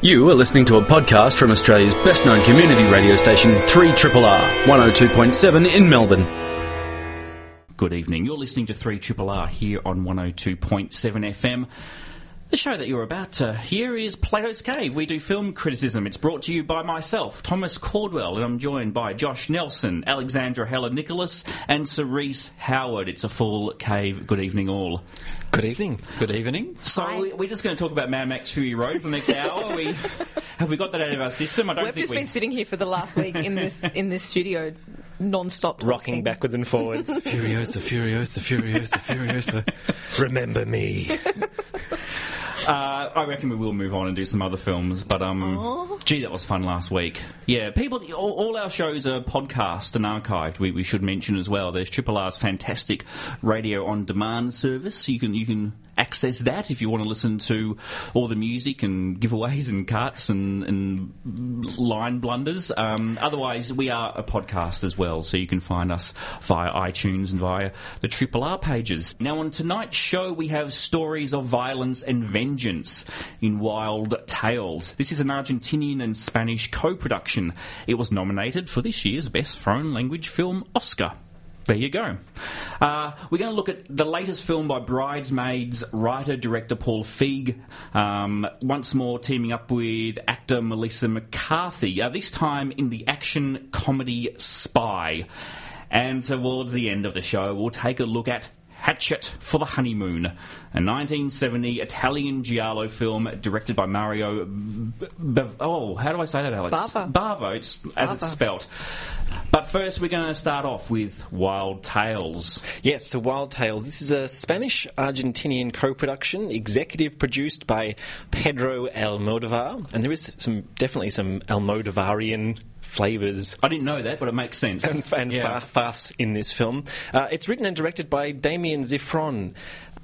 You are listening to a podcast from Australia's best known community radio station, 3RRR, 102.7 in Melbourne. Good evening. You're listening to 3RRR here on 102.7 FM. The show that you're about to hear is Plato's Cave. We do film criticism. It's brought to you by myself, Thomas Caldwell, and I'm joined by Josh Nelson, Alexandra Heller-Nicholas, and Cerise Howard. It's a full cave. Good evening, all. Good evening. Good evening. So we- we're just going to talk about Mad Max Fury Road for the next hour. we, have we got that out of our system? I don't think We've think just we. been sitting here for the last week in this in this studio, non-stop Rocking backwards and forwards. Furiosa, Furiosa, Furiosa, Furiosa. Remember me. Uh, I reckon we will move on and do some other films, but um, gee, that was fun last week. Yeah, people, all, all our shows are podcast and archived. We, we should mention as well. There's Triple R's fantastic radio on demand service. You can you can access that if you want to listen to all the music and giveaways and cuts and, and line blunders. Um, otherwise, we are a podcast as well, so you can find us via iTunes and via the Triple R pages. Now, on tonight's show, we have stories of violence and vengeance in Wild Tales. This is an Argentinian and Spanish co-production. It was nominated for this year's Best Foreign Language Film Oscar. There you go. Uh, we're going to look at the latest film by Bridesmaids writer director Paul Feig, um, once more teaming up with actor Melissa McCarthy, uh, this time in the action comedy Spy. And towards the end of the show, we'll take a look at Hatchet for the Honeymoon, a 1970 Italian giallo film directed by Mario. B- B- oh, how do I say that, Alex? Bava. Bava, it's, as it's spelt. But first, we're going to start off with Wild Tales. Yes, so Wild Tales. This is a Spanish Argentinian co production, executive produced by Pedro Almodovar. And there is some definitely some Almodovarian flavours I didn't know that, but it makes sense. and, and Yeah. fa- farce in this film. Uh, it's written and directed by Damián Szifron.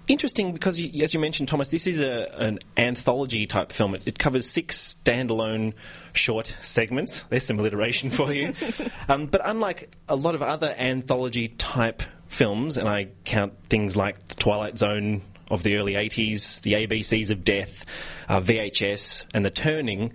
Interesting because, as you mentioned, Thomas, this is a, an anthology type film. It, it covers six standalone short segments. There's some alliteration for you. um, but unlike a lot of other anthology type films, and I count things like The Twilight Zone of the early 80s, The ABCs of Death, uh, VHS, and The Turning,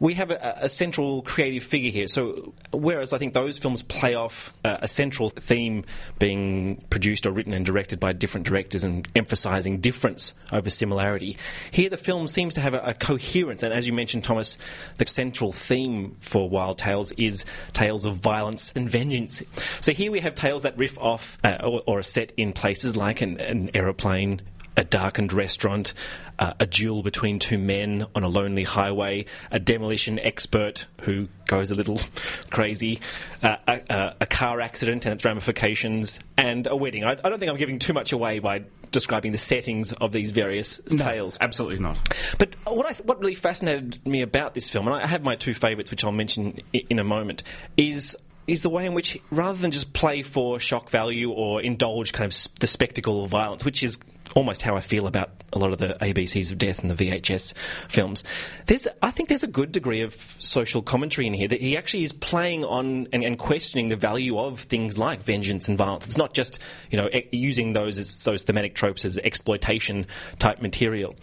we have a, a central creative figure here. So, whereas I think those films play off uh, a central theme being produced or written and directed by different directors and emphasizing difference over similarity, here the film seems to have a, a coherence. And as you mentioned, Thomas, the central theme for Wild Tales is tales of violence and vengeance. So, here we have tales that riff off uh, or, or are set in places like an, an aeroplane a darkened restaurant, uh, a duel between two men on a lonely highway, a demolition expert who goes a little crazy, uh, a, a, a car accident and its ramifications, and a wedding. I, I don't think I'm giving too much away by describing the settings of these various tales. Absolutely not. But what I, what really fascinated me about this film, and I have my two favourites, which I'll mention i- in a moment, is is the way in which, rather than just play for shock value or indulge kind of the spectacle of violence, which is almost how I feel about a lot of the ABCs of Death and the VHS films. There's, I think, there's a good degree of social commentary in here that he actually is playing on and, and questioning the value of things like vengeance and violence. It's not just you know using those as those thematic tropes as exploitation type material.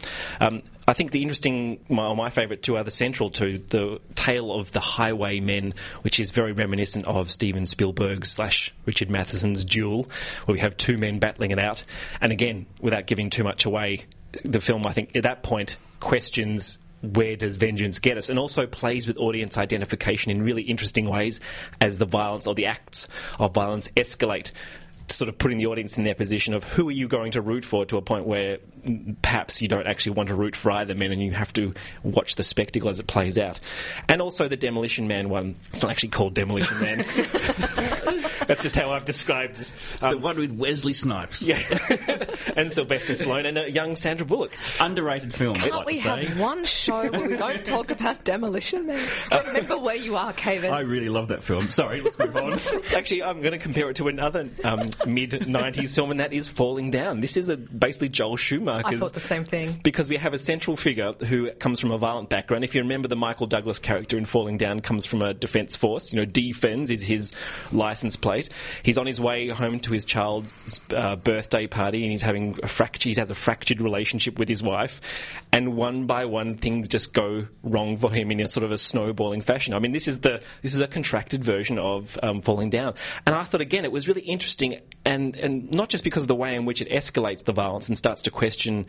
Um, I think the interesting, my, my favourite two are the central to the tale of the Highwaymen, which is very reminiscent of Steven Spielberg slash Richard Matheson's Duel, where we have two men battling it out. And again, without giving too much away, the film, I think, at that point questions where does vengeance get us? And also plays with audience identification in really interesting ways as the violence or the acts of violence escalate. Sort of putting the audience in their position of who are you going to root for to a point where perhaps you don't actually want to root for either men and you have to watch the spectacle as it plays out. And also the Demolition Man one. It's not actually called Demolition Man. That's just how I've described the um, one with Wesley Snipes. yeah. and Sylvester Stallone and a young Sandra Bullock. Underrated film, Can't like we to say. have one show where we don't talk about demolition man? Remember where you are, Cavers. I really love that film. Sorry, let's move on. Actually, I'm going to compare it to another um, mid '90s film, and that is Falling Down. This is a, basically Joel Schumacher's. I thought the same thing. because we have a central figure who comes from a violent background. If you remember, the Michael Douglas character in Falling Down comes from a defence force. You know, defends is his license plate. He's on his way home to his child's uh, birthday party, and he's having a fracture. He has a fractured relationship with his wife, and one by one, things just go wrong for him in a sort of a snowballing fashion. I mean, this is the this is a contracted version of um, Falling Down, and I thought again it was really interesting, and and not just because of the way in which it escalates the violence and starts to question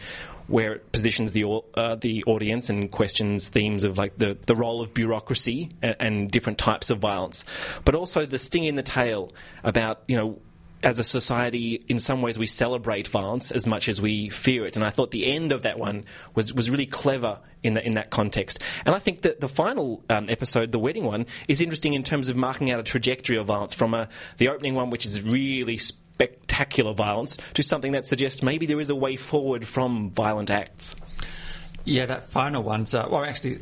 where it positions the uh, the audience and questions themes of like the, the role of bureaucracy and, and different types of violence, but also the sting in the tail about you know as a society, in some ways, we celebrate violence as much as we fear it. And I thought the end of that one was, was really clever in, the, in that context. And I think that the final um, episode, the wedding one, is interesting in terms of marking out a trajectory of violence from a, the opening one, which is really spectacular violence, to something that suggests maybe there is a way forward from violent acts. Yeah, that final one's. Uh, well, actually,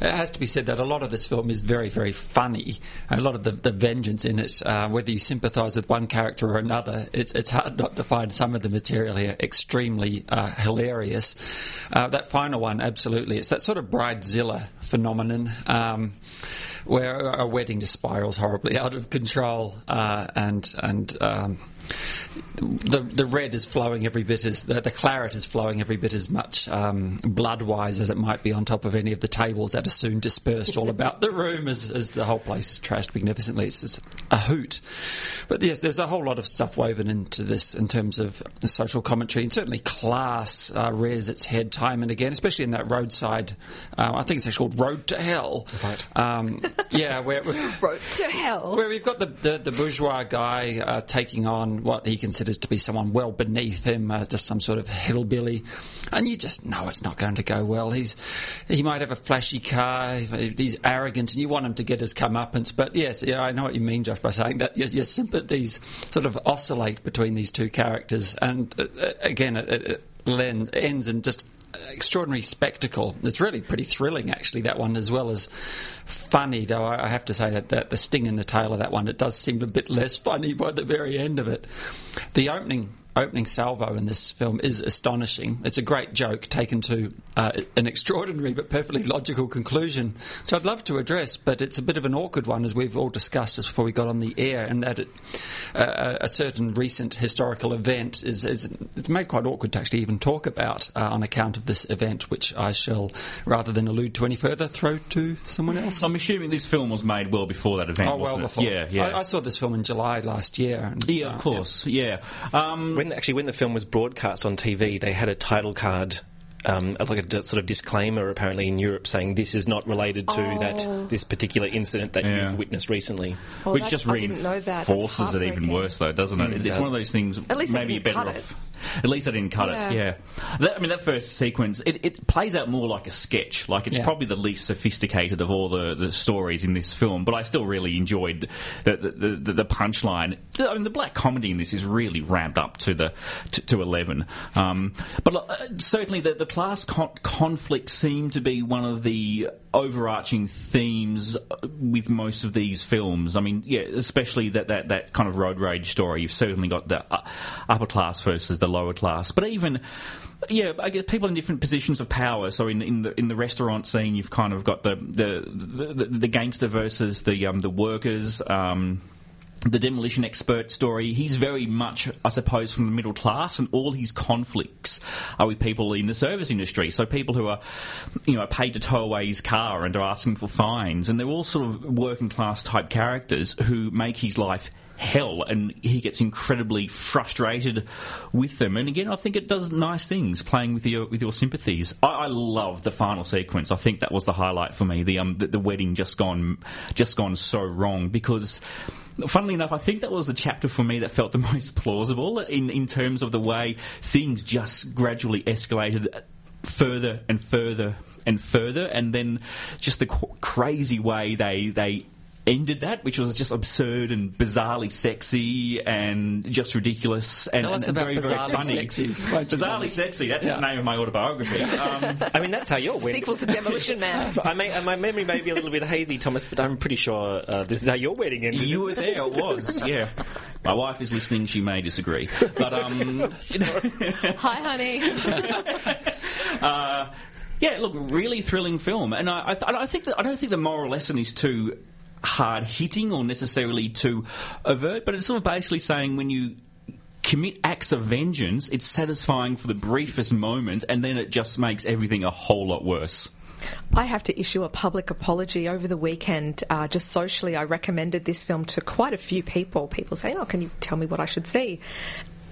it has to be said that a lot of this film is very, very funny. A lot of the, the vengeance in it, uh, whether you sympathise with one character or another, it's, it's hard not to find some of the material here extremely uh, hilarious. Uh, that final one, absolutely. It's that sort of bridezilla phenomenon. Um, where a wedding just spirals horribly out of control, uh, and and um, the the red is flowing every bit as the, the claret is flowing every bit as much um, blood wise as it might be on top of any of the tables that are soon dispersed all about the room as, as the whole place is trashed magnificently. It's, it's a hoot. But yes, there's a whole lot of stuff woven into this in terms of the social commentary and certainly class uh, rears its head time and again, especially in that roadside. Uh, I think it's actually called Road to Hell. Right. Um, yeah, where, where Road to hell. where we've got the, the, the bourgeois guy uh, taking on what he considers to be someone well beneath him, uh, just some sort of hillbilly, and you just know it's not going to go well. He's he might have a flashy car, he's arrogant, and you want him to get his comeuppance. But yes, yeah, I know what you mean, Josh, by saying that your, your sympathies sort of oscillate between these two characters, and uh, uh, again, it, it, it ends in just extraordinary spectacle. It's really pretty thrilling, actually, that one, as well as funny, though I have to say that, that the sting in the tail of that one, it does seem a bit less funny by the very end of it. The opening opening salvo in this film is astonishing. It's a great joke taken to uh, an extraordinary but perfectly logical conclusion, which I'd love to address, but it's a bit of an awkward one, as we've all discussed just before we got on the air, and that it, uh, a certain recent historical event is, is it's made quite awkward to actually even talk about uh, on account of this event, which I shall, rather than allude to any further, throw to someone else. I'm assuming this film was made well before that event, Oh, well wasn't before. it? Yeah, yeah. I, I saw this film in July last year. And, yeah, uh, of course. Yeah. Um, When actually, when the film was broadcast on TV, they had a title card. Um, like a sort of disclaimer, apparently in Europe, saying this is not related to Oh. that this particular incident that Yeah. you've witnessed recently. Oh, which just I didn't know that. That's reinforces it even worse, though, doesn't it? It's, it's does. one of those things. At least maybe you're better cut off. At least I didn't cut Yeah. it. Yeah. That, I mean, that first sequence, it, it plays out more like a sketch. Like it's Yeah. probably the least sophisticated of all the, the stories in this film. But I still really enjoyed the the, the, the, the punchline. I mean, the black comedy in this is really ramped up to the to, to eleven. Um, but uh, certainly, the, the class con- conflict seemed to be one of the overarching themes with most of these films. I mean, yeah, especially that, that, that kind of road rage story. You've certainly got the uh, upper class versus the lower class, but even. Yeah, I guess people in different positions of power. So in, in the in the restaurant scene, you've kind of got the the, the, the, the gangster versus the um, the workers. Um, the demolition expert story, he's very much, I suppose, from the middle class, and all his conflicts are with people in the service industry. So people who are, you know, paid to tow away his car and are asking for fines, and they're all sort of working class type characters who make his life hell, and he gets incredibly frustrated with them. And again, I think it does nice things, playing with your with your sympathies. I, I love the final sequence. I think that was the highlight for me. The um the, the wedding just gone just gone so wrong because. Funnily enough, I think that was the chapter for me that felt the most plausible in, in terms of the way things just gradually escalated further and further and further, and then just the crazy way they they ended that, which was just absurd and bizarrely sexy and just ridiculous and, Tell and, us and about very, very funny. Sexy, bizarrely sexy. That's the name of my autobiography. Um, I mean, that's how you're winning. Sequel to Demolition Man. I may, uh, my memory may be a little bit hazy, Thomas, but I'm pretty sure uh, this is how your wedding ended. you were there. It was. Yeah. My wife is listening. She may disagree, but um, Hi, honey. uh, yeah, look, really thrilling film, and I, I, th- I think that I don't think the moral lesson is too hard hitting or necessarily too overt, but it's sort of basically saying when you commit acts of vengeance, it's satisfying for the briefest moment, and then it just makes everything a whole lot worse. I have to issue a public apology over the weekend. Uh, just socially, I recommended this film to quite a few people. People say, "Oh, can you tell me what I should see?"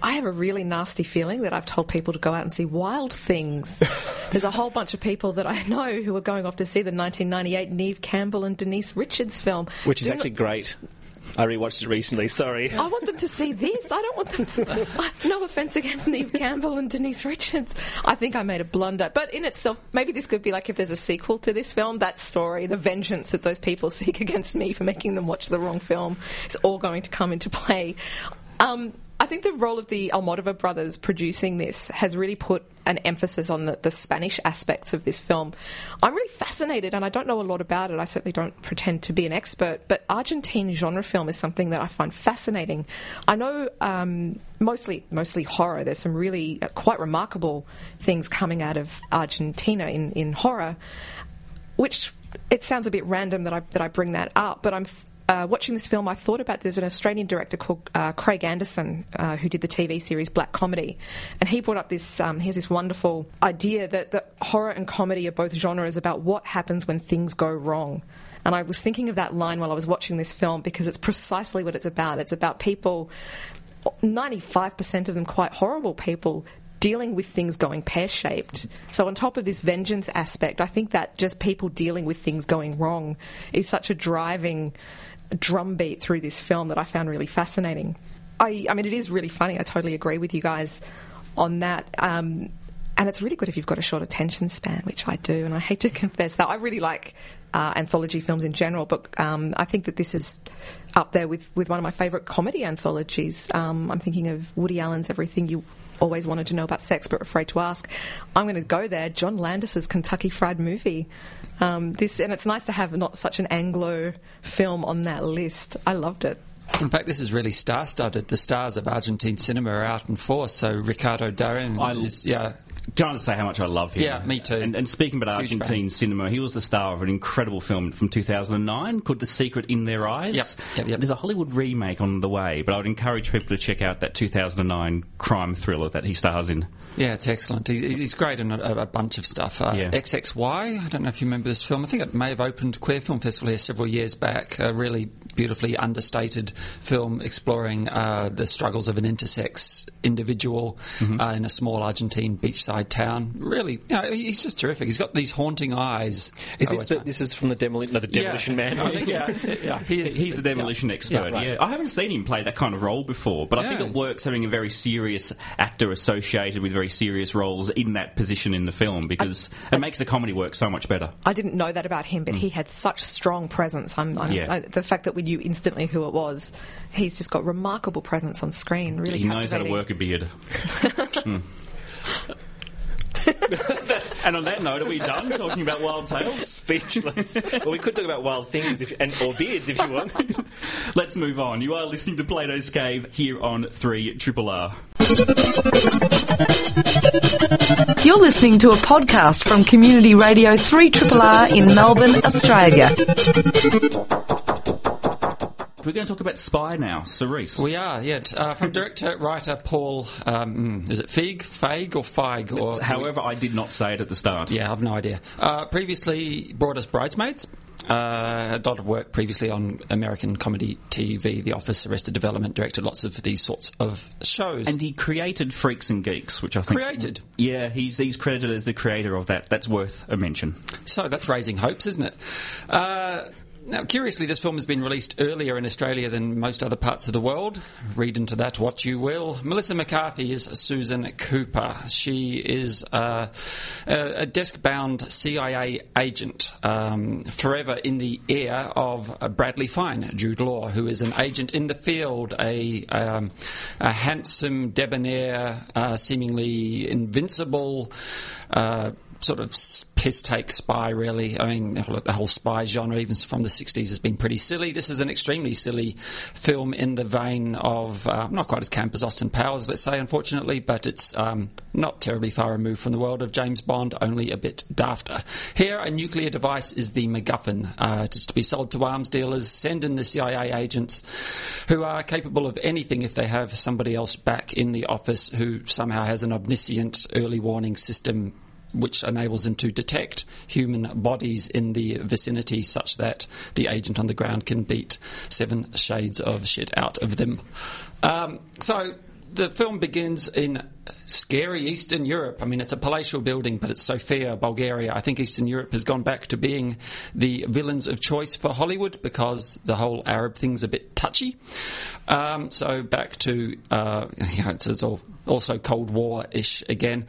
I have a really nasty feeling that I've told people to go out and see Wild Things. There's a whole bunch of people that I know who are going off to see the 1998 Neve Campbell and Denise Richards film, Which is Do actually not- great. I rewatched it recently, sorry. I want them to see this. I don't want them to. no offense against Neve Campbell and Denise Richards. I think I made a blunder. But in itself, maybe this could be like if there's a sequel to this film, that story, the vengeance that those people seek against me for making them watch the wrong film, is all going to come into play. Um, I think the role of the Almodovar brothers producing this has really put an emphasis on the, the Spanish aspects of this film. I'm really fascinated, and I don't know a lot about it. I certainly don't pretend to be an expert, but Argentine genre film is something that I find fascinating. I know um, mostly mostly horror. There's some really uh, quite remarkable things coming out of Argentina in, in horror, which it sounds a bit random that I that I bring that up, but I'm. Uh, watching this film, I thought about there's an Australian director called uh, Craig Anderson uh, who did the TV series Black Comedy, and he brought up this. Um, he has this wonderful idea that, that horror and comedy are both genres about what happens when things go wrong. And I was thinking of that line while I was watching this film because it's precisely what it's about. It's about people, 95% of them quite horrible people, dealing with things going pear shaped. So, on top of this vengeance aspect, I think that just people dealing with things going wrong is such a driving drumbeat through this film that I found really fascinating. I, I mean, it is really funny. I totally agree with you guys on that. Um, and it's really good if you've got a short attention span, which I do. And I hate to confess that I really like uh, anthology films in general, but um, I think that this is up there with, with one of my favourite comedy anthologies. Um, I'm thinking of Woody Allen's Everything You Always Wanted to Know About Sex But Afraid to Ask. I'm going to go there. John Landis's Kentucky Fried Movie. Um, this and it's nice to have not such an Anglo film on that list. I loved it. In fact, this is really star-studded. The stars of Argentine cinema are out in force. So Ricardo Darin I- is, yeah, To say how much I love him. Yeah, me too. And, and speaking about Huge Argentine fan. cinema, he was the star of an incredible film from 2009 called The Secret in Their Eyes. Yep, yep, yep. There's a Hollywood remake on the way, but I would encourage people to check out that 2009 crime thriller that he stars in. Yeah, it's excellent. He's, he's great in a, a bunch of stuff. Uh, Yeah. XXY, I don't know if you remember this film. I think it may have opened Queer Film Festival here several years back. A really beautifully understated film exploring uh, the struggles of an intersex individual Mm-hmm. uh, in a small Argentine beachside town. Really, you know, he's just terrific. He's got these haunting eyes. Is this the, this is from the demolition? No, the demolition man. I think, yeah, yeah, he is- He's the demolition yeah, expert. Yeah, Yeah. I haven't seen him play that kind of role before, but I think it works having a very serious actor associated with very serious roles in that position in the film because it makes the comedy work so much better. I didn't know that about him, but he had such strong presence. I'm, I'm, Yeah. I, the fact that we knew instantly who it was, he's just got remarkable presence on screen. Really, He knows how to work a beard. Hmm. and on that note, are we done talking about Wild Tales? Speechless. well, we could talk about wild things if, and or beards if you want. Let's move on. You are listening to Plato's Cave here on 3 Triple R. You're listening to a podcast from Community Radio 3RR in Melbourne, Australia. We're going to talk about Spy now. Cerise. We are, yeah. Uh, from director writer Paul, um, is it Fig, Fag, or Feig? Or However, I did not say it at the start. Yeah, I've no idea. Uh, previously brought us Bridesmaids. Uh, a lot of work previously on American comedy TV, The Office, Arrested Development, directed lots of these sorts of shows. And he created Freaks and Geeks, which I think Created? Yeah, he's he's credited as the creator of that. That's worth a mention. so that's raising hopes, isn't it? Uh, now, curiously, this film has been released earlier in Australia than most other parts of the world. Read into that what you will. Melissa McCarthy is Susan Cooper. She is uh, a, desk bound CIA agent, um, forever in the ear of Bradley Fine, Jude Law, who is an agent in the field, a, um, a handsome, debonair, uh, seemingly invincible. Uh, sort of piss take spy, really. I mean, the whole spy genre, even from the 60s, has been pretty silly. This is an extremely silly film in the vein of, uh, not quite as camp as Austin Powers, let's say, unfortunately, but it's um, not terribly far removed from the world of James Bond, only a bit dafter. Here, a nuclear device is the MacGuffin. Uh, to be sold to arms dealers, send in the CIA agents who are capable of anything if they have somebody else back in the office who somehow has an omniscient early warning system which enables them to detect human bodies in the vicinity such that the agent on the ground can beat seven shades of shit out of them. Um, so the film begins in scary Eastern Europe. I mean, it's a palatial building, but it's Sofia, Bulgaria. I think Eastern Europe has gone back to being the villains of choice for Hollywood because the whole Arab thing's a bit touchy. Um, so back to, uh, you know, it's, all, also Cold War ish again.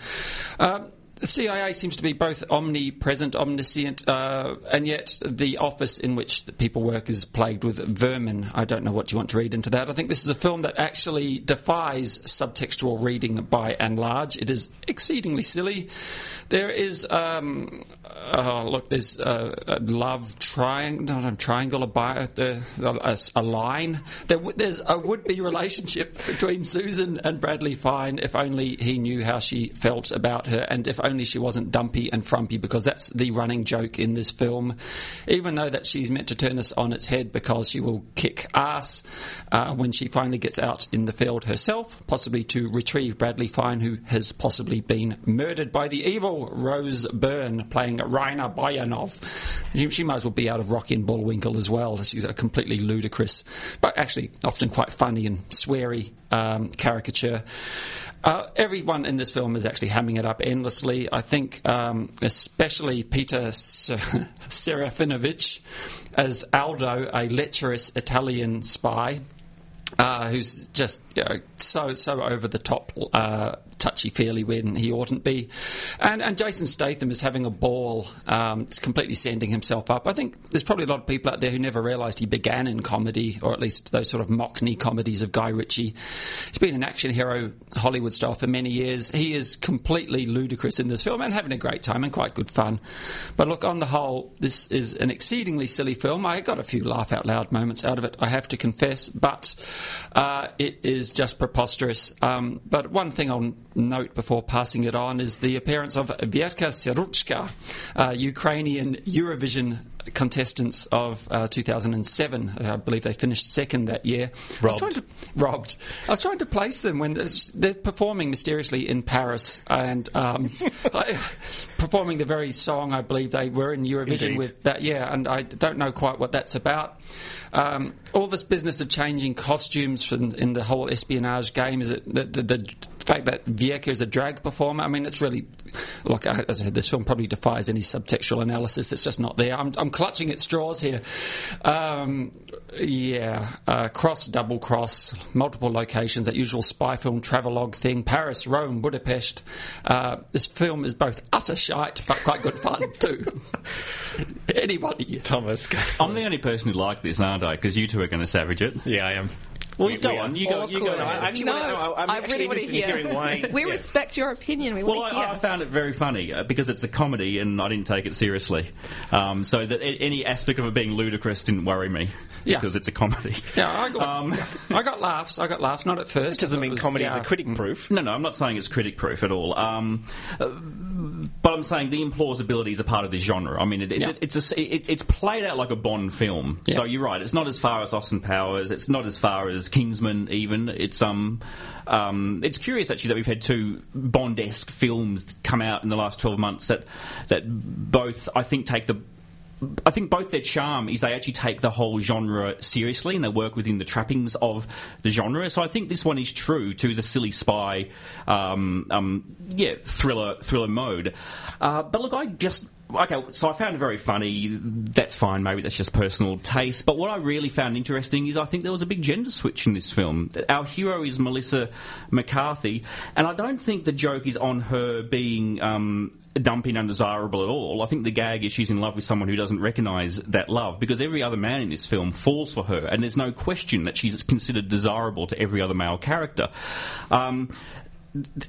Um, the CIA seems to be both omnipresent, omniscient, uh, and yet the office in which people work is plagued with vermin. I don't know what you want to read into that. I think this is a film that actually defies subtextual reading by and large. It is exceedingly silly. There is, um, uh, look, there's uh, a love triangle, not a triangle, a, bi- a, a, a line. There, there's a would-be relationship between Susan and Bradley Fine. If only he knew how she felt about her, and if only she wasn't dumpy and frumpy because that's the running joke in this film. Even though that she's meant to turn this on its head because she will kick ass uh, when she finally gets out in the field herself, possibly to retrieve Bradley Fine, who has possibly been murdered by the evil Rose Byrne playing Rayna Boyanov. She, she might as well be out of Rocky and Bullwinkle as well. She's a completely ludicrous, but actually often quite funny and sweary um, caricature. Uh, everyone in this film is actually hamming it up endlessly. I think, um, especially Peter Serafinowicz as Aldo, a lecherous Italian spy. Uh, who's just you know, so so over the top uh, touchy feely when he oughtn't be. And, and Jason Statham is having a ball. Um, it's completely sending himself up. I think there's probably a lot of people out there who never realised he began in comedy, or at least those sort of mockney comedies of Guy Ritchie. He's been an action hero, Hollywood style, for many years. He is completely ludicrous in this film and having a great time and quite good fun. But look, on the whole, this is an exceedingly silly film. I got a few laugh out loud moments out of it, I have to confess, but uh, it is just preposterous. Um, but one thing I'll note before passing it on is the appearance of Verka Serduchka, uh, Ukrainian Eurovision contestants of uh, 2007. I believe they finished second that year. Robbed. I was trying to, robbed. I was trying to place them when they're performing mysteriously in Paris and um, performing the very song I believe they were in Eurovision Indeed. with. That yeah, and I don't know quite what that's about. Um, all this business of changing costumes in, in the whole espionage game is it the, the, the fact that Verka is a drag performer. I mean, it's really look. As I said, this film probably defies any subtextual analysis. It's just not there. I'm, I'm clutching at straws here. Um, yeah, uh, cross, double cross, multiple locations. That usual spy film travelogue thing. Paris, Rome, Budapest. Uh, this film is both utter shite but quite good fun too. Anybody? Thomas. I'm the only person who liked this, aren't I? Because you two are going to savage it. Yeah, I am. Well, We- go we on. You go. You go. No, I ahead. actually No, wanna- I- I'm I actually really want to interested in hear. hearing why. we yeah. respect your opinion. We Well, want I. I found it very funny uh, because it's a comedy and I didn't take it seriously. Um, so that any aspect of it being ludicrous didn't worry me Yeah. because it's a comedy. Yeah, I got, Um, I got laughs. I got laughs. Not at first. Doesn't mean was- comedy is yeah. a critic proof. No, no, I'm not saying it's critic proof at all. Um, uh, but I'm saying the implausibility is a part of this genre. I mean, it, it, Yeah. it's a, it, it's played out like a Bond film. Yeah. So you're right. It's not as far as Austin Powers. It's not as far as Kingsman. Even it's um, um, it's curious actually that we've had two Bond-esque films come out in the last 12 months that that both I think take the I think both their charm is they actually take the whole genre seriously and they work within the trappings of the genre. So I think this one is true to the silly spy, um, um, yeah, thriller thriller mode. Uh, but look, I just okay, so I found it very funny. That's fine. Maybe that's just personal taste. But what I really found interesting is I think there was a big gender switch in this film. Our hero is Melissa McCarthy, and I don't think the joke is on her being. Um, dumpy and undesirable at all. I think the gag is she's in love with someone who doesn't recognise that love because every other man in this film falls for her, and there's no question that she's considered desirable to every other male character. Um,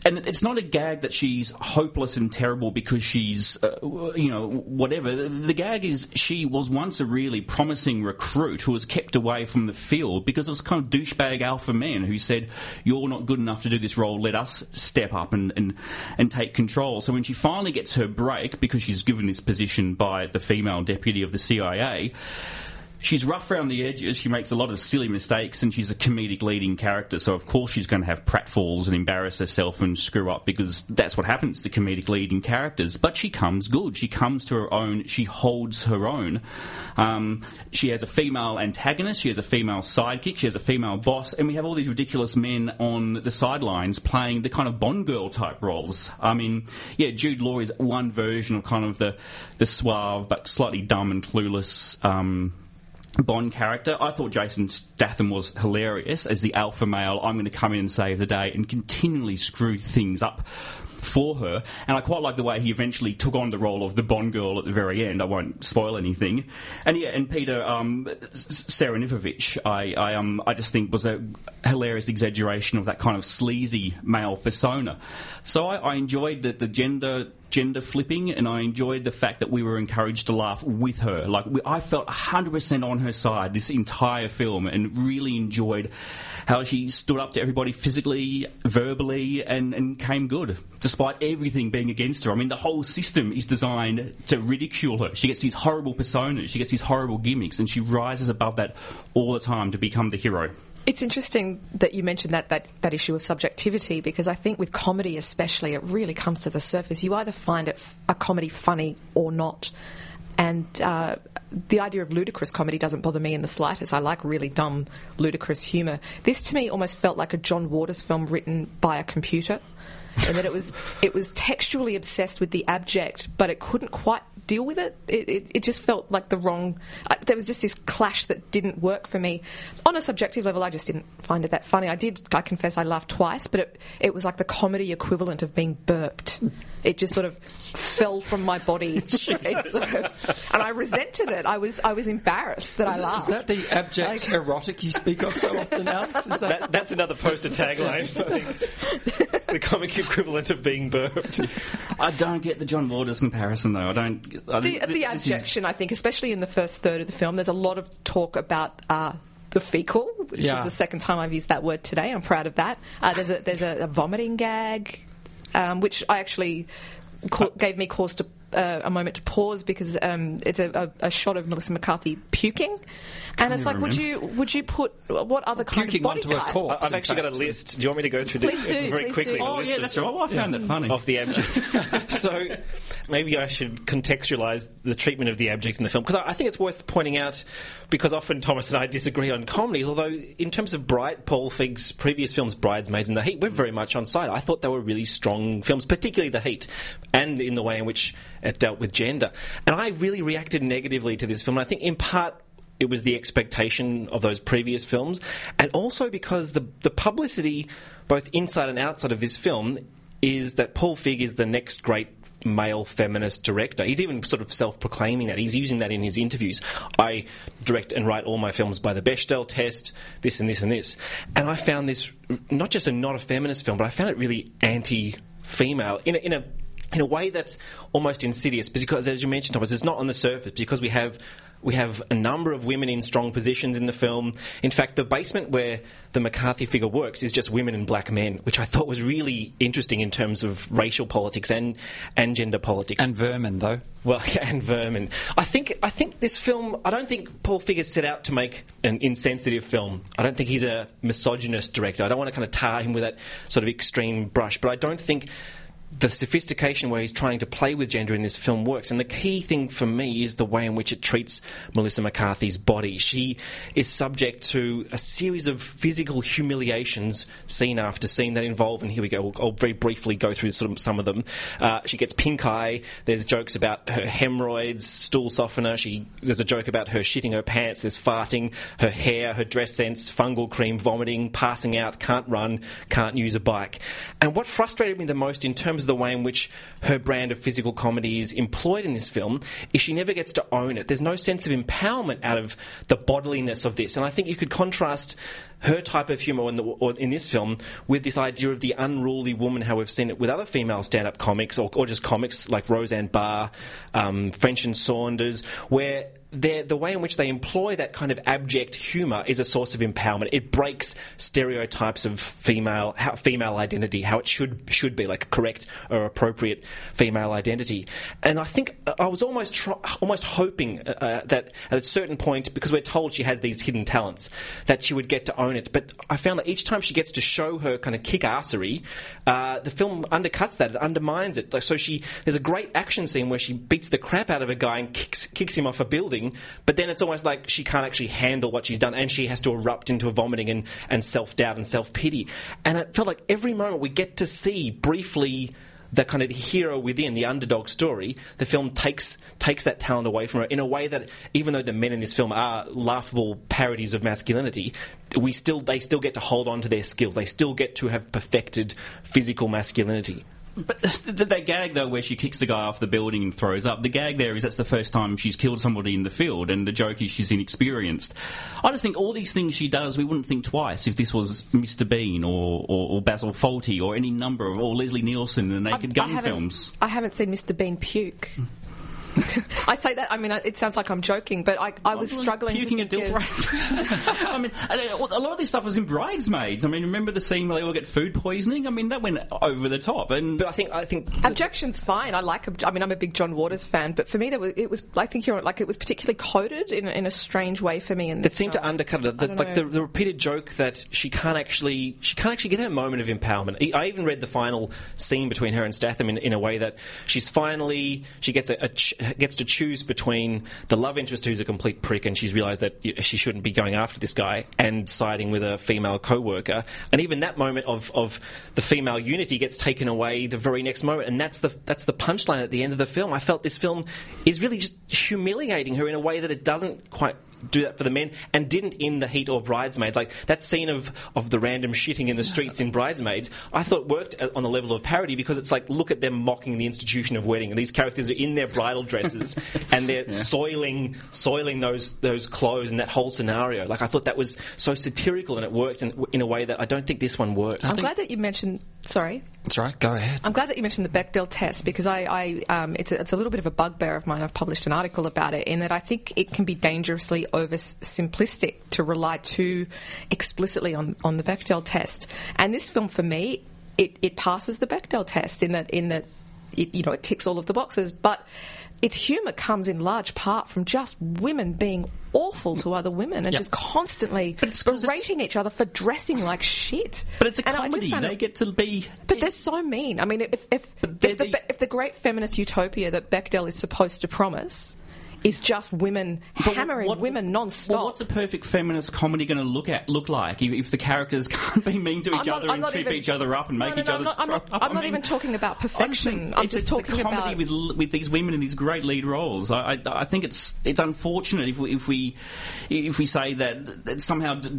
and it's not a gag that she's hopeless and terrible because she's, uh, you know, whatever. The gag is she was once a really promising recruit who was kept away from the field because it was kind of douchebag alpha men who said, "You're not good enough to do this role. Let us step up and and, and take control." So when she finally gets her break because she's given this position by the female deputy of the CIA she's rough around the edges. She makes a lot of silly mistakes, and she's a comedic leading character. So of course she's going to have pratfalls and embarrass herself and screw up because that's what happens to comedic leading characters. But she comes good. She comes to her own. She holds her own. Um, she has a female antagonist. She has a female sidekick. She has a female boss, and we have all these ridiculous men on the sidelines playing the kind of Bond girl type roles. I mean, yeah, Jude Law is one version of kind of the the suave but slightly dumb and clueless. Um, Bond character. I thought Jason Statham was hilarious as the alpha male. I'm going to come in and save the day and continually screw things up for her. And I quite like the way he eventually took on the role of the Bond girl at the very end. I won't spoil anything. And yeah, and Peter um, Serafinowicz, I, I, um, I just think was a hilarious exaggeration of that kind of sleazy male persona. So I, I enjoyed the, the gender gender flipping, and I enjoyed the fact that we were encouraged to laugh with her. Like we, I felt 100% on her side this entire film, and really enjoyed how she stood up to everybody physically, verbally, and, and came good despite everything being against her. I mean, the whole system is designed to ridicule her. She gets these horrible personas, she gets these horrible gimmicks, and she rises above that all the time to become the hero. It's interesting that you mentioned that, that, that issue of subjectivity because I think with comedy, especially, it really comes to the surface. You either find it a comedy funny or not. And uh, the idea of ludicrous comedy doesn't bother me in the slightest. I like really dumb, ludicrous humour. This to me almost felt like a John Waters film written by a computer. And that it was it was textually obsessed with the abject, but it couldn't quite deal with it. It, it, it just felt like the wrong. Uh, there was just this clash that didn't work for me. On a subjective level, I just didn't find it that funny. I did, I confess, I laughed twice, but it, it was like the comedy equivalent of being burped. It just sort of fell from my body, sort of, and I resented it. I was I was embarrassed that is I laughed. Is that the abject like, erotic you speak of so often, Alex? That... That, that's another poster tagline. the comic equivalent of being burped. I don't get the John Waters comparison, though. I don't. I the, the abjection, is... I think, especially in the first third of the film, there's a lot of talk about. Uh, the fecal, which yeah. is the second time I've used that word today. I'm proud of that. Uh, there's a there's a, a vomiting gag, um, which I actually ca- gave me cause to uh, a moment to pause because um, it's a, a, a, shot of Melissa McCarthy puking, and it's like, would you would you put what other kind puking of body onto type? a corpse? I've actually got a list. Do you want me to go through please the, do, very quickly? Do. Oh yeah, that's right. Well, I found yeah. it funny of the abject. so maybe I should contextualise the treatment of the abject in the film because I, I, think it's worth pointing out because often Thomas and I disagree on comedies. Although in terms of Bright, Paul Feig's previous films, Bridesmaids and The Heat, we're very much on side. I thought they were really strong films, particularly The Heat, and in the way in which it dealt with gender. And I really reacted negatively to this film. And I think in part it was the expectation of those previous films, and also because the the publicity, both inside and outside of this film, is that Paul Feig is the next great male feminist director. He's even sort of self proclaiming that. He's using that in his interviews. I direct and write all my films by the Bechdel test, this and this and this. And I found this not just a not a feminist film, but I found it really anti female in a, in a in a way that's almost insidious because, as you mentioned, Thomas, it's not on the surface because we have we have a number of women in strong positions in the film. In fact, the basement where the McCarthy figure works is just women and black men, which I thought was really interesting in terms of racial politics and, and gender politics. And vermin, though. Well, yeah, and vermin. I think I think this film. I don't think Paul Feig set out to make an insensitive film. I don't think he's a misogynist director. I don't want to kind of tar him with that sort of extreme brush. But I don't think the sophistication where he's trying to play with gender in this film works. And the key thing for me is the way in which it treats Melissa McCarthy's body. She is subject to a series of physical humiliations, scene after scene, that involve, and here we go, I'll, I'll very briefly go through sort of some of them. Uh, she gets pink eye, there's jokes about her hemorrhoids, stool softener, she, there's a joke about her shitting her pants, there's farting, her hair, her dress sense, fungal cream, vomiting, passing out, can't run, can't use a bike. And what frustrated me the most in terms the way in which her brand of physical comedy is employed in this film is she never gets to own it. There's no sense of empowerment out of the bodiliness of this. And I think you could contrast her type of humour in, in this film with this idea of the unruly woman, how we've seen it with other female stand up comics or, or just comics like Roseanne Barr, um, French and Saunders, where the way in which they employ that kind of abject humour is a source of empowerment. It breaks stereotypes of female how, female identity, how it should should be, like correct or appropriate female identity. And I think uh, I was almost almost hoping uh, uh, that at a certain point, because we're told she has these hidden talents, that she would get to own it. But I found that each time she gets to show her kind of kick-assery, uh, the film undercuts that. It undermines it. So she there's a great action scene where she beats the crap out of a guy and kicks kicks him off a building but then it's almost like she can't actually handle what she's done and she has to erupt into vomiting and, and self doubt and self pity. And it felt like every moment we get to see briefly the kind of the hero within the underdog story, the film takes takes that talent away from her in a way that even though the men in this film are laughable parodies of masculinity, we still they still get to hold on to their skills. They still get to have perfected physical masculinity. But that gag though, where she kicks the guy off the building and throws up, the gag there is that's the first time she's killed somebody in the field, and the joke is she's inexperienced. I just think all these things she does, we wouldn't think twice if this was Mr. Bean or, or, or Basil Fawlty or any number of or Leslie Nielsen in the Naked I, Gun I films. I haven't seen Mr. Bean puke. Hmm. I say that. I mean, it sounds like I'm joking, but I, I was struggling. Puking to a dill of... I mean, uh, a lot of this stuff was in Bridesmaids. I mean, remember the scene where they all get food poisoning? I mean, that went over the top. And but I think I think objection's fine. I like. I mean, I'm a big John Waters fan, but for me, there was, it was. I think you're like it was particularly coded in, in a strange way for me. And that seemed to undercut it. The, like the, the, repeated joke that she can't actually she can't actually get her moment of empowerment. I even read the final scene between her and Statham in, in a way that she's finally she gets a, a ch- gets to choose between the love interest who's a complete prick and she's realised that she shouldn't be going after this guy and siding with a female co-worker. And even that moment of, of the female unity gets taken away the very next moment. And that's the, that's the punchline at the end of the film. I felt this film is really just humiliating her in a way that it doesn't quite do that for the men and didn't in the heat or bridesmaids. Like that scene of, of the random shitting in the streets in bridesmaids i thought worked on the level of parody because it's like look at them mocking the institution of wedding. And these characters are in their bridal dresses and they're yeah. soiling soiling those those clothes and that whole scenario. Like i thought that was so satirical and it worked in, in a way that i don't think this one worked. I'm glad that you mentioned sorry that's right. Go ahead. I'm glad that you mentioned the Bechdel test because I, I um, it's, a, it's a little bit of a bugbear of mine. I've published an article about it in that I think it can be dangerously oversimplistic to rely too explicitly on, on the Bechdel test. And this film, for me, it, it passes the Bechdel test in that in that it, you know it ticks all of the boxes, but its humour comes in large part from just women being awful to other women and yep. just constantly berating each other for dressing like shit. But it's a and comedy. They it, get to be. But they're so mean. I mean, if if, if, the, the, if the great feminist utopia that Bechdel is supposed to promise is just women but hammering what, women non-stop. Well, what's a perfect feminist comedy going to look at look like if, if, the characters can't be mean to each not, other I'm and trip even, each other up and make no, each no, other? Not, I'm not, I'm not mean, even talking about perfection. I'm just talking a comedy about with with these women in these great lead roles. I, I, I think it's it's unfortunate if we if we if we say that that somehow d-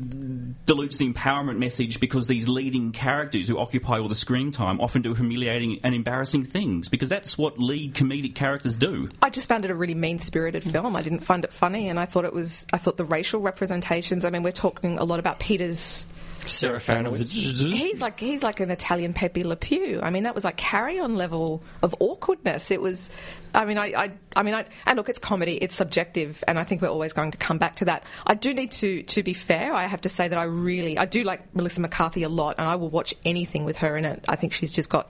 dilutes the empowerment message because these leading characters who occupy all the screen time often do humiliating and embarrassing things because that's what lead comedic characters do. I just found it a really mean spirited film. I didn't find it funny, and I thought it was. I thought the racial representations. I mean, we're talking a lot about Peter's Serafinowicz. He's like he's like an Italian Pepe Le Pew. I mean, that was like carry on level of awkwardness. It was I mean, I, I, I mean, I, and look, it's comedy, it's subjective, and I think we're always going to come back to that. I do need to, to be fair. I have to say that I really, I do like Melissa McCarthy a lot, and I will watch anything with her in it. I think she's just got,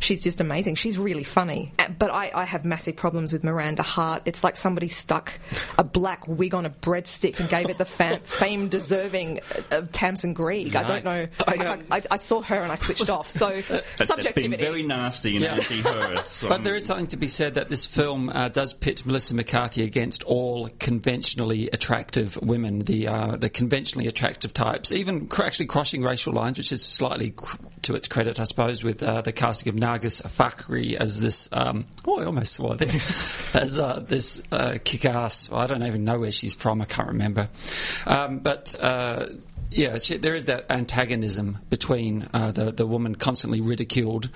she's just amazing. She's really funny. But I, I have massive problems with Miranda Hart. It's like somebody stuck a black wig on a breadstick and gave it the fam, fame deserving of Tamsin Greig. I don't know. Yikes. I, I, I saw her and I switched off. So That, that's been subjectivity. very nasty and Yeah. anti-her. so But there is something to be said that this film uh, does pit Melissa McCarthy against all conventionally attractive women, the uh, the conventionally attractive types, even actually crossing racial lines, which is slightly cr- to its credit, I suppose, with uh, the casting of Nargis Fakhri as this. Um, oh, I almost swore there. as uh, this uh, kick-ass. I don't even know where she's from. I can't remember. Um, but. Yeah, she, there is that antagonism between uh, the the woman constantly ridiculed,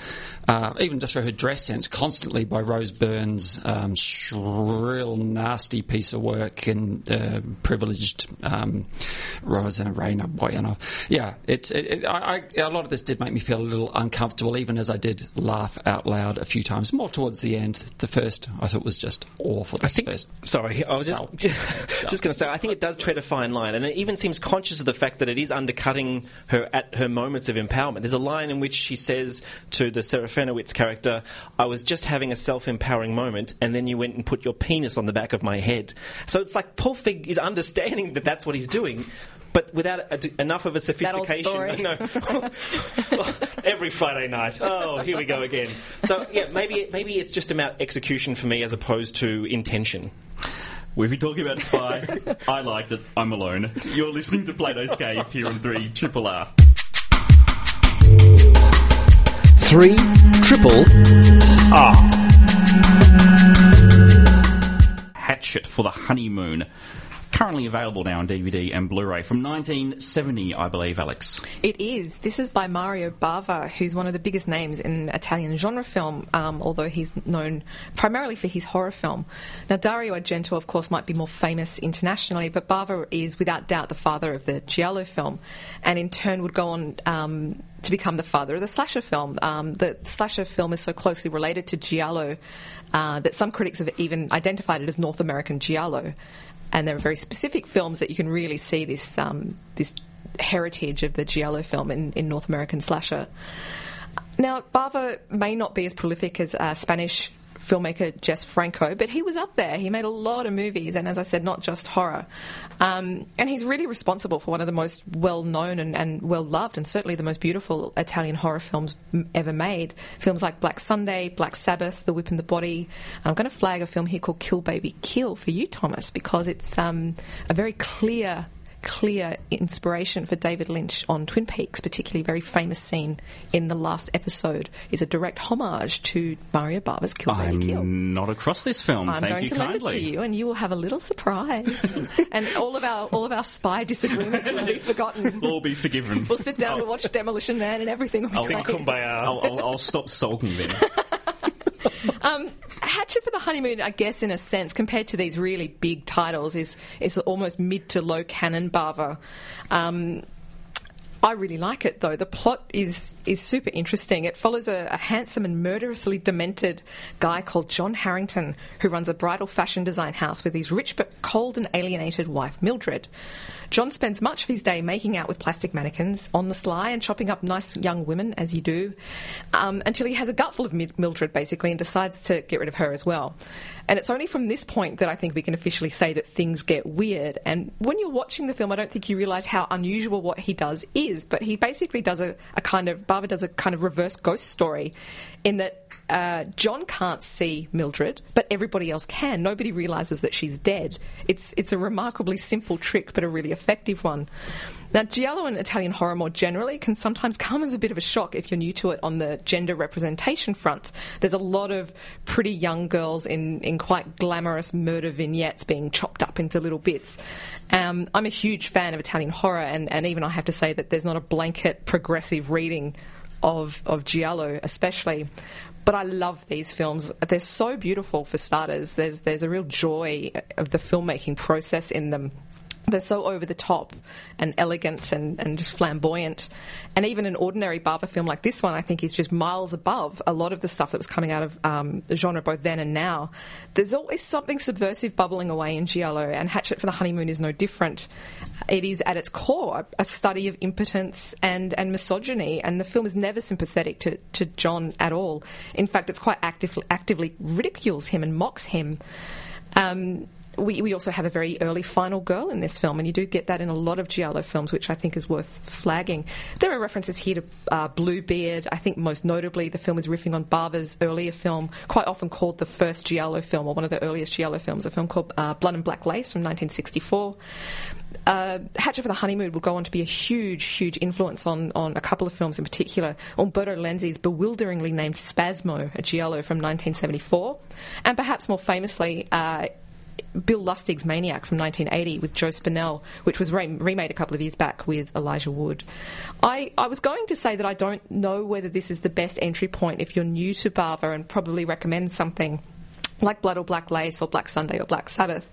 uh, even just for her dress sense, constantly by Rose Byrne's um, shrill, nasty piece of work and uh, privileged um, Rosanna Rayner. Boy, you know, yeah, it's it, it, I, I, a lot of this did make me feel a little uncomfortable, even as I did laugh out loud a few times. More towards the end, the first I thought was just awful. I think, first, sorry, I was just, Salt. just going to say, I think it does tread a fine line, and it even seems conscious of the fact that it is undercutting her at her moments of empowerment. There's a line in which she says to the Serafinowicz character, I was just having a self empowering moment, and then you went and put your penis on the back of my head. So it's like Paul Feig is understanding that that's what he's doing. But without a, enough of a old sophistication, story. no, every Friday night. Oh, here we go again. So yeah, maybe maybe it's just about execution for me as opposed to intention. We've been talking about Spy. I liked it. I'm alone. You're listening to Plato's Cave here on 3 Triple R. 3 Triple R. Hatchet for the Honeymoon. Currently available now on DVD and Blu-ray from 1970, I believe, Alex. It is. This is by Mario Bava, who's one of the biggest names in Italian genre film, um, although he's known primarily for his horror film. Now, Dario Argento, of course, might be more famous internationally, but Bava is without doubt the father of the Giallo film, and in turn would go on. Um, to become the father of the slasher film. Um, the slasher film is so closely related to Giallo uh, that some critics have even identified it as North American Giallo. And there are very specific films that you can really see this um, this heritage of the Giallo film in, in North American slasher. Now, Bava may not be as prolific as uh, Spanish filmmaker Jess Franco, but he was up there. He made a lot of movies, and as I said, not just horror. Um, and he's really responsible for one of the most well known and, and well loved, and certainly the most beautiful Italian horror films ever made. Films like Black Sunday, Black Sabbath, The Whip and the Body. I'm going to flag a film here called Kill Baby Kill for you, Thomas, because it's um, a very clear clear inspiration for David Lynch on Twin Peaks, particularly a very famous scene in the last episode is a direct homage to Mario Bava's Kill Baby Kill. I'm not across this film. I'm Thank going you to lend it to you, and you will have a little surprise. and all of our all of our spy disagreements will be forgotten. All be forgiven. We'll sit down and watch Demolition Man, and everything will be Sing I'll, I'll, I'll stop sulking then. Um, Hatchet for the Honeymoon, I guess, in a sense, compared to these really big titles, is is almost mid to low canon Bava. Um, I really like it though. The plot is is super interesting. It follows a, a handsome and murderously demented guy called John Harrington who runs a bridal fashion design house with his rich but cold and alienated wife Mildred. John spends much of his day making out with plastic mannequins on the sly and chopping up nice young women, as you do, um, until he has a gutful of Mildred, basically, and decides to get rid of her as well. And it's only from this point that I think we can officially say that things get weird. And when you're watching the film, I don't think you realise how unusual what he does is, but he basically does a, a kind of, Barbara does a kind of reverse ghost story in that uh, John can't see Mildred, but everybody else can. Nobody realizes that she's dead. It's it's a remarkably simple trick, but a really effective one. Now, Giallo and Italian horror more generally can sometimes come as a bit of a shock if you're new to it on the gender representation front. There's a lot of pretty young girls in, in quite glamorous murder vignettes being chopped up into little bits. Um, I'm a huge fan of Italian horror, and, and even I have to say that there's not a blanket progressive reading of of Giallo, especially. But I love these films. They're so beautiful for starters. There's there's a real joy of the filmmaking process in them. They're so over the top and elegant and, and just flamboyant. And even an ordinary Bava film like this one, I think, is just miles above a lot of the stuff that was coming out of um, the genre both then and now. There's always something subversive bubbling away in Giallo, and Hatchet for the Honeymoon is no different. It is, at its core, a study of impotence and, and misogyny, and the film is never sympathetic to, to John at all. In fact, it's quite active, actively ridicules him and mocks him. Um, we, we also have a very early final girl in this film, and you do get that in a lot of Giallo films, which I think is worth flagging. There are references here to uh, Bluebeard. I think most notably, the film is riffing on Bava's earlier film, quite often called the first Giallo film, or one of the earliest Giallo films, a film called uh, Blood and Black Lace from 1964. Uh, Hatchet for the Honeymoon would go on to be a huge, huge influence on, on a couple of films in particular. Umberto Lenzi's bewilderingly named Spasmo, a Giallo from 1974, and perhaps more famously, uh, Bill Lustig's Maniac from 1980 with Joe Spinell, which was re- remade a couple of years back with Elijah Wood. I, I was going to say that I don't know whether this is the best entry point if you're new to Bava and probably recommend something like Blood or Black Lace or Black Sunday or Black Sabbath.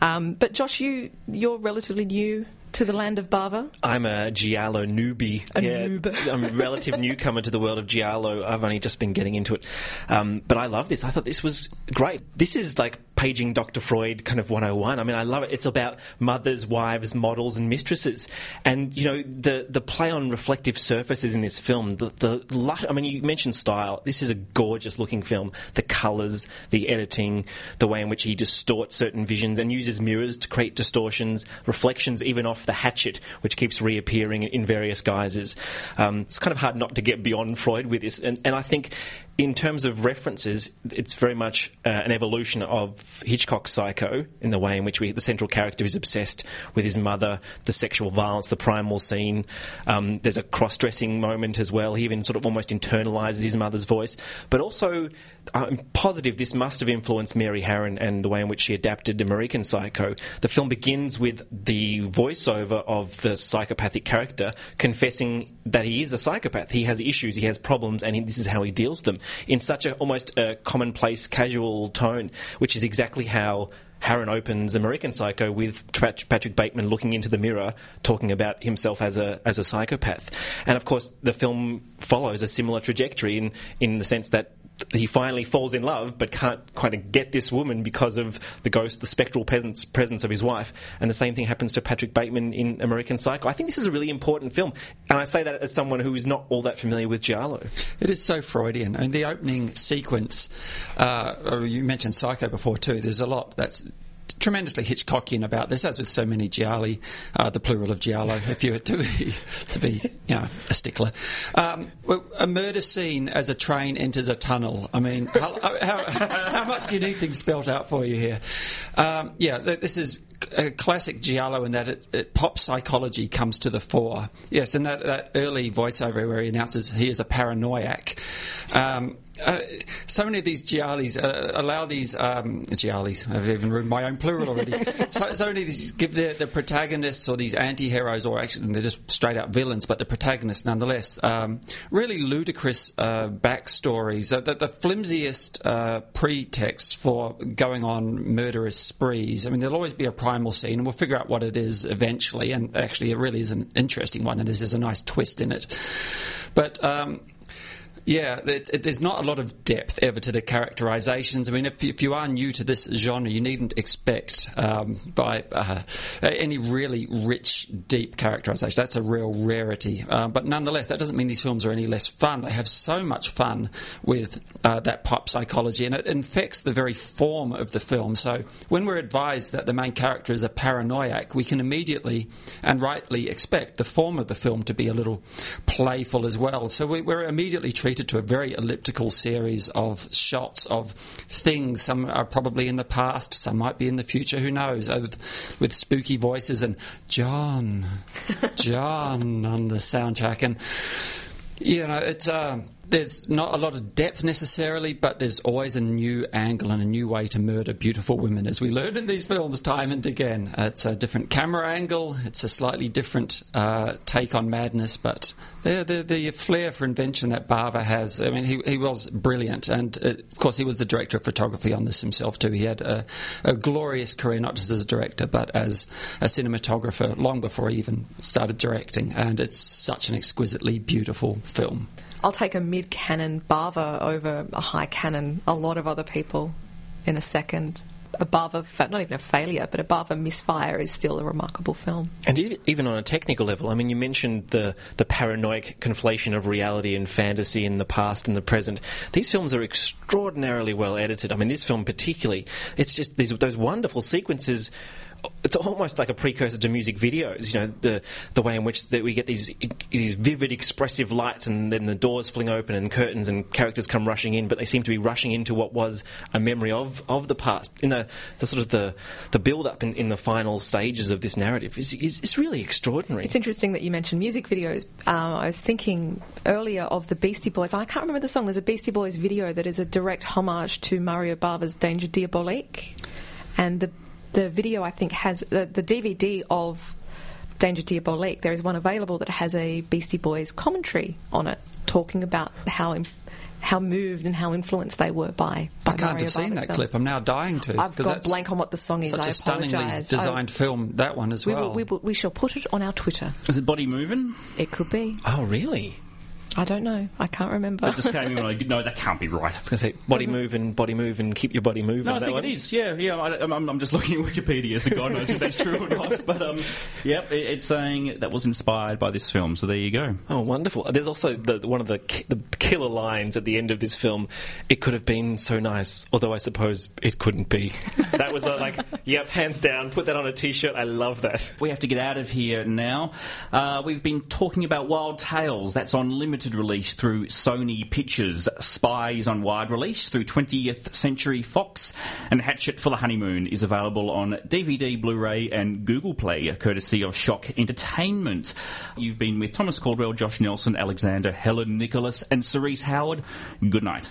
Um, but Josh, you you're relatively new to the land of Bava. I'm a Giallo newbie. A noob. I'm a relative newcomer to the world of Giallo. I've only just been getting into it. Um, but I love this. I thought this was great. This is like paging Dr. Freud kind of 101. I mean, I love it. It's about mothers, wives, models, and mistresses. And, you know, the, the play on reflective surfaces in this film, the, the I mean, you mentioned style. This is a gorgeous looking film. The colours, the editing, the way in which he distorts certain visions and uses mirrors to create distortions, reflections even off the hatchet, which keeps reappearing in various guises. Um, it's kind of hard not to get beyond Freud with this. And, and I think in terms of references, it's very much uh, an evolution of Hitchcock's Psycho in the way in which we, the central character is obsessed with his mother, the sexual violence, the primal scene. Um, there's a cross-dressing moment as well. He even sort of almost internalizes his mother's voice. But also, I'm positive this must have influenced Mary Harron and the way in which she adapted American Psycho. The film begins with the voiceover of the psychopathic character confessing that he is a psychopath. He has issues, he has problems, and he, this is how he deals with them in such a almost a commonplace, casual tone, which is exactly how Harron opens American Psycho with Patrick Bateman looking into the mirror, talking about himself as a as a psychopath. And of course, the film follows a similar trajectory in in the sense that he finally falls in love, but can't kind of get this woman because of the ghost, the spectral presence, presence of his wife. And the same thing happens to Patrick Bateman in American Psycho. I think this is a really important film, and I say that as someone who is not all that familiar with Giallo. It is so Freudian. And the opening sequence, uh, you mentioned Psycho before too. There's a lot that's tremendously Hitchcockian about this, as with so many Gialli, uh, the plural of Giallo, if you were to be, to be you know, a stickler. Um, a murder scene as a train enters a tunnel. I mean, how, how, how much do you need things spelt out for you here? Um, yeah, this is a classic Giallo in that it, it, pop psychology comes to the fore. Yes, and that, that early voiceover where he announces he is a paranoiac. Um, uh, so many of these giallis uh, allow these um, giallis. I've even ruined my own plural already. so, so many of these give the, the protagonists or these anti-heroes, or actually they're just straight out villains, but the protagonists nonetheless, um, really ludicrous uh, backstories. The, the flimsiest uh, pretext for going on murderous sprees. I mean, there'll always be a primal scene, and we'll figure out what it is eventually. And actually, it really is an interesting one, and there's, there's a nice twist in it. But um, yeah, it, it, there's not a lot of depth ever to the characterizations. I mean, if, if you are new to this genre, you needn't expect um, by uh, any really rich, deep characterization. That's a real rarity. Uh, but nonetheless, that doesn't mean these films are any less fun. They have so much fun with uh, that pop psychology, and it infects the very form of the film. So when we're advised that the main character is a paranoiac, we can immediately and rightly expect the form of the film to be a little playful as well. So we, we're immediately treated treated to a very elliptical series of shots of things. Some are probably in the past, some might be in the future, who knows, uh, with, with spooky voices and John, John on the soundtrack. And, you know, it's. Uh, there's not a lot of depth necessarily, but there's always a new angle and a new way to murder beautiful women, as we learn in these films time and again. It's a different camera angle, it's a slightly different uh, take on madness, but the, the, the, flair for invention that Bava has, I mean, he, he was brilliant. And uh, of course, he was the director of photography on this himself, too. He had a, a glorious career, not just as a director, but as a cinematographer long before he even started directing. And it's such an exquisitely beautiful film. I'll take a mid canon Bava over a high canon, a lot of other people in a second. above a fa- not even a failure, but above a misfire is still a remarkable film. And even on a technical level, I mean, you mentioned the, the paranoid conflation of reality and fantasy in the past and the present. These films are extraordinarily well edited. I mean, this film particularly, it's just these, those wonderful sequences it's almost like a precursor to music videos. You know, the the way in which that we get these these vivid, expressive lights, and then the doors fling open and curtains, and characters come rushing in, but they seem to be rushing into what was a memory of, of the past. In the, the sort of the the build up in, in the final stages of this narrative is, is, is really extraordinary. It's interesting that you mentioned music videos. Um, I was thinking earlier of the Beastie Boys. I can't remember the song. There's a Beastie Boys video that is a direct homage to Mario Bava's Danger Diabolik, and the the video I think has the, the DVD of Danger Diabolik. There is one available that has a Beastie Boys commentary on it, talking about how. how moved and how influenced they were by. by I can't Mario have seen Bava's that films. clip. I'm now dying to. I've got blank on what the song is. Such I a stunningly. I- oh. designed film, that one as we, well. will, we, will, we shall put it on our Twitter. Is it Body Moving? It could be. oh, really? I don't know. I can't remember. That just came in. when I no, that can't be right. I was going to say body move and body move and keep your body moving. No, I think one. it is. Yeah, yeah. I, I'm, I'm just looking at Wikipedia, so God knows if that's true or not. But um, yep, it, it's saying that was inspired by this film. So there you go. Oh, wonderful! There's also the, one of the ki- the killer lines at the end of this film. It could have been so nice, although I suppose it couldn't be. that was the, like, yep, hands down. Put that on a T-shirt. I love that. We have to get out of here now. Uh, we've been talking about Wild Tales. That's on limited release through Sony Pictures. Spies on wide release through 20th Century Fox. And Hatchet for the Honeymoon is available on DVD, Blu-ray and Google Play, courtesy of Shock Entertainment. You've been with Thomas Caldwell, Josh Nelson, Alexandra Heller-Nicholas and Cerise Howard. Good night.